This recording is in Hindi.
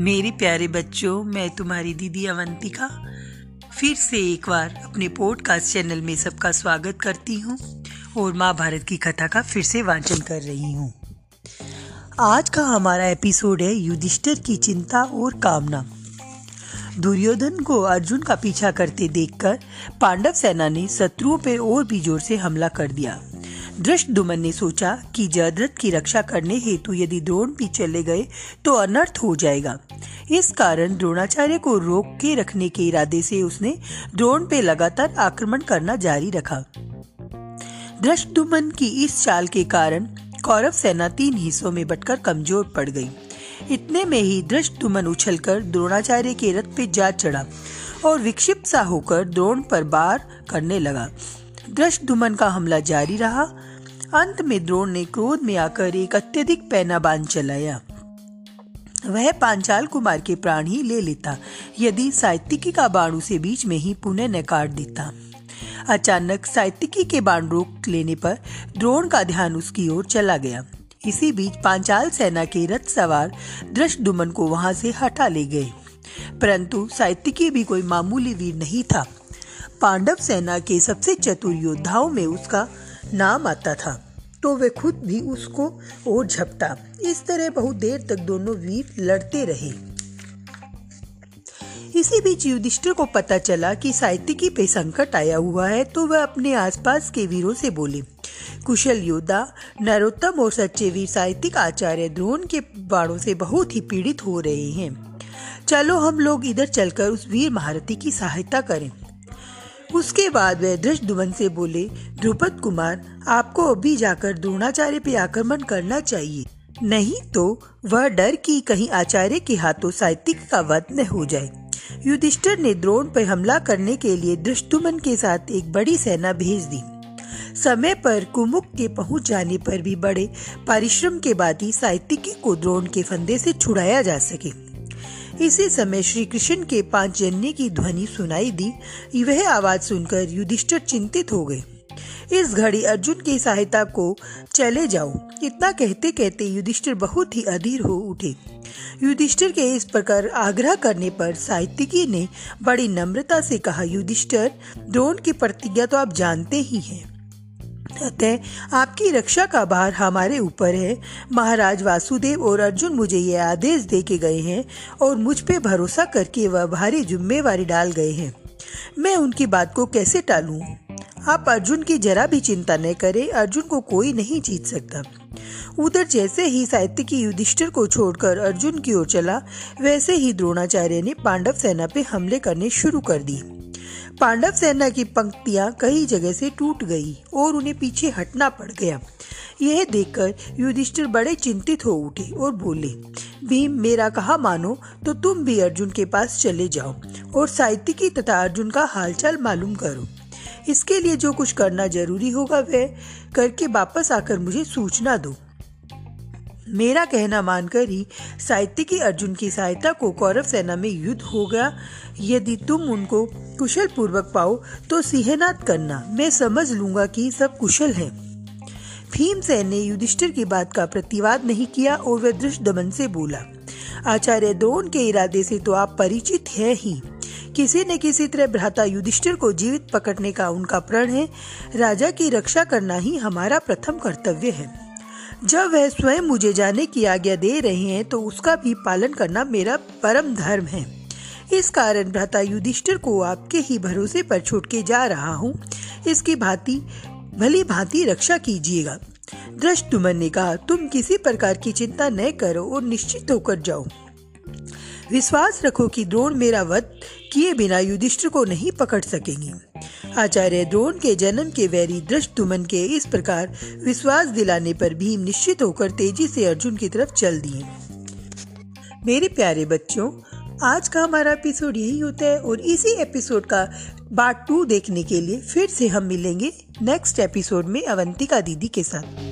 मेरे प्यारे बच्चों, मैं तुम्हारी दीदी अवंतिका। फिर से एक बार अपने पॉडकास्ट चैनल में सबका स्वागत करती हूँ और महाभारत की कथा का फिर से वाचन कर रही हूँ। आज का हमारा एपिसोड है युधिष्ठिर की चिंता और कामना। दुर्योधन को अर्जुन का पीछा करते देखकर पांडव सेना ने शत्रुओं पर और भी ज़ोर से हमला कर दिया। दृष्टदुमन ने सोचा कि जयद्रथ की रक्षा करने हेतु यदि द्रोण भी चले गए तो अनर्थ हो जाएगा। इस कारण द्रोणाचार्य को रोक के रखने के इरादे से उसने द्रोण पे लगातार आक्रमण करना जारी रखा। दृष्टदुमन की इस चाल के कारण कौरव सेना तीन हिस्सों में बटकर कमज़ोर पड़ गई। इतने में ही दृष्टदुमन उछलकर द्रोणाचार्य के रथ पे जा चढ़ा और विक्षिप्त सा होकर द्रोण पर बार करने लगा। दृष्टदुमन का हमला जारी रहा अंत में द्रोण ने क्रोध में आकर एक अत्यधिक पैना बाँध चलाया। वह पांचाल कुमार के प्राण ही ले लेता, यदि साहित्यिकी का बाण उसे बीच में ही पुनः न काट देता। अचानक साहित्यिकी के बाण रोक लेने पर द्रोण का ध्यान उसकी ओर चला गया। इसी बीच पांचाल सेना के रथ सवार दृष्टदुमन को वहाँ से हटा ले गए। परंतु साहित्यिकी भी कोई मामूली वीर नहीं था। पांडव सेना के सबसे चतुर योद्धाओं में उसका नाम आता था तो वे खुद भी उसको और झपटा। इस तरह बहुत देर तक दोनों वीर लड़ते रहे। इसी बीच युधिष्ठिर को पता चला कि साहित्यिकी पे संकट आया हुआ है तो वह अपने आसपास के वीरों से बोले, कुशल योद्धा, नरोत्तम और सच्चे वीर साहित्यिक आचार्य द्रोण के बाणों से बहुत ही पीड़ित हो रहे हैं। चलो हम लोग इधर चलकर उस वीर महारथी की सहायता करें। उसके बाद वह दुवन से बोले, ध्रुपद कुमार, आपको अभी जाकर द्रोणाचार्य पे आक्रमण करना चाहिए। नहीं तो वह डर की कहीं आचार्य के हाथों साहित्यिक का वध न हो जाए। युधिष्ठिर ने द्रोण पर हमला करने के लिए दृष्टुमन के साथ एक बड़ी सेना भेज दी। समय पर कुमुक के पहुँच जाने पर भी बड़े परिश्रम के बाद ही साहित्यिकी को द्रोण के फंदे से छुड़ाया जा सके। इसी समय श्री कृष्ण के पाँच जन्य की ध्वनि सुनाई दी। वह आवाज़ सुनकर युधिष्ठिर चिंतित हो गए। इस घड़ी अर्जुन की सहायता को चले जाओ। इतना कहते कहते युधिष्ठिर बहुत ही अधीर हो उठे। युधिष्ठिर के इस प्रकार आग्रह करने पर साहित्यिकी ने बड़ी नम्रता से कहा, युधिष्ठिर, द्रोण की प्रतिज्ञा तो आप जानते ही हैं। अतः आपकी रक्षा का भार हमारे ऊपर है। महाराज वासुदेव और अर्जुन मुझे ये आदेश दे के गए हैं और मुझ पे भरोसा करके वह भारी जिम्मेवारी डाल गए हैं। मैं उनकी बात को कैसे टालूं? आप अर्जुन की जरा भी चिंता न करें, अर्जुन को कोई नहीं जीत सकता। उधर जैसे ही साहित्य की युधिष्ठिर को छोड़कर अर्जुन की ओर चला, वैसे ही द्रोणाचार्य ने पांडव सेना पे हमले करने शुरू कर दिए पांडव सेना की पंक्तियाँ कई जगह से टूट गई और उन्हें पीछे हटना पड़ गया। यह देखकर युधिष्ठिर बड़े चिंतित हो उठे और बोले, भीम, मेरा कहा मानो तो तुम भी अर्जुन के पास चले जाओ और साहित्यिकी तथा अर्जुन का हालचाल मालूम करो। इसके लिए जो कुछ करना ज़रूरी होगा वह करके वापस आकर मुझे सूचना दो। मेरा कहना मानकर ही साहित्य की अर्जुन की सहायता को कौरव सेना में युद्ध हो गया। यदि तुम उनको कुशल पूर्वक पाओ तो सिंहनाद करना। मैं समझ लूँगा कि सब कुशल हैं। भीमसेन ने युधिष्ठिर की बात का प्रतिवाद नहीं किया और वह दृष्ट दमन से बोला, आचार्य, द्रोण के इरादे से तो आप परिचित है ही। किसी न किसी तरह भ्राता युधिष्ठिर को जीवित पकड़ने का उनका प्रण है। राजा की रक्षा करना ही हमारा प्रथम कर्तव्य है। जब वह स्वयं मुझे जाने की आज्ञा दे रहे हैं तो उसका भी पालन करना मेरा परम धर्म है। इस कारण भ्राता युधिष्ठिर को आपके ही भरोसे पर छोड़ के जा रहा हूँ। इसकी भांति, भली भांति रक्षा कीजिएगा। दृष्टुमन ने कहा तुम किसी प्रकार की चिंता न करो और निश्चित होकर जाओ। विश्वास रखो कि द्रोण मेरा वध किए बिना युधिष्ठिर को नहीं पकड़ सकेंगे। आचार्य द्रोण के जन्म के वैरी दृष्टुमन के इस प्रकार विश्वास दिलाने पर भीम निश्चित होकर तेज़ी से अर्जुन की तरफ़ चल दिए। मेरे प्यारे बच्चों, आज का हमारा एपिसोड यही होता है और इसी एपिसोड का पार्ट टू देखने के लिए फिर से हम मिलेंगे नेक्स्ट एपिसोड में अवंतिका दीदी के साथ।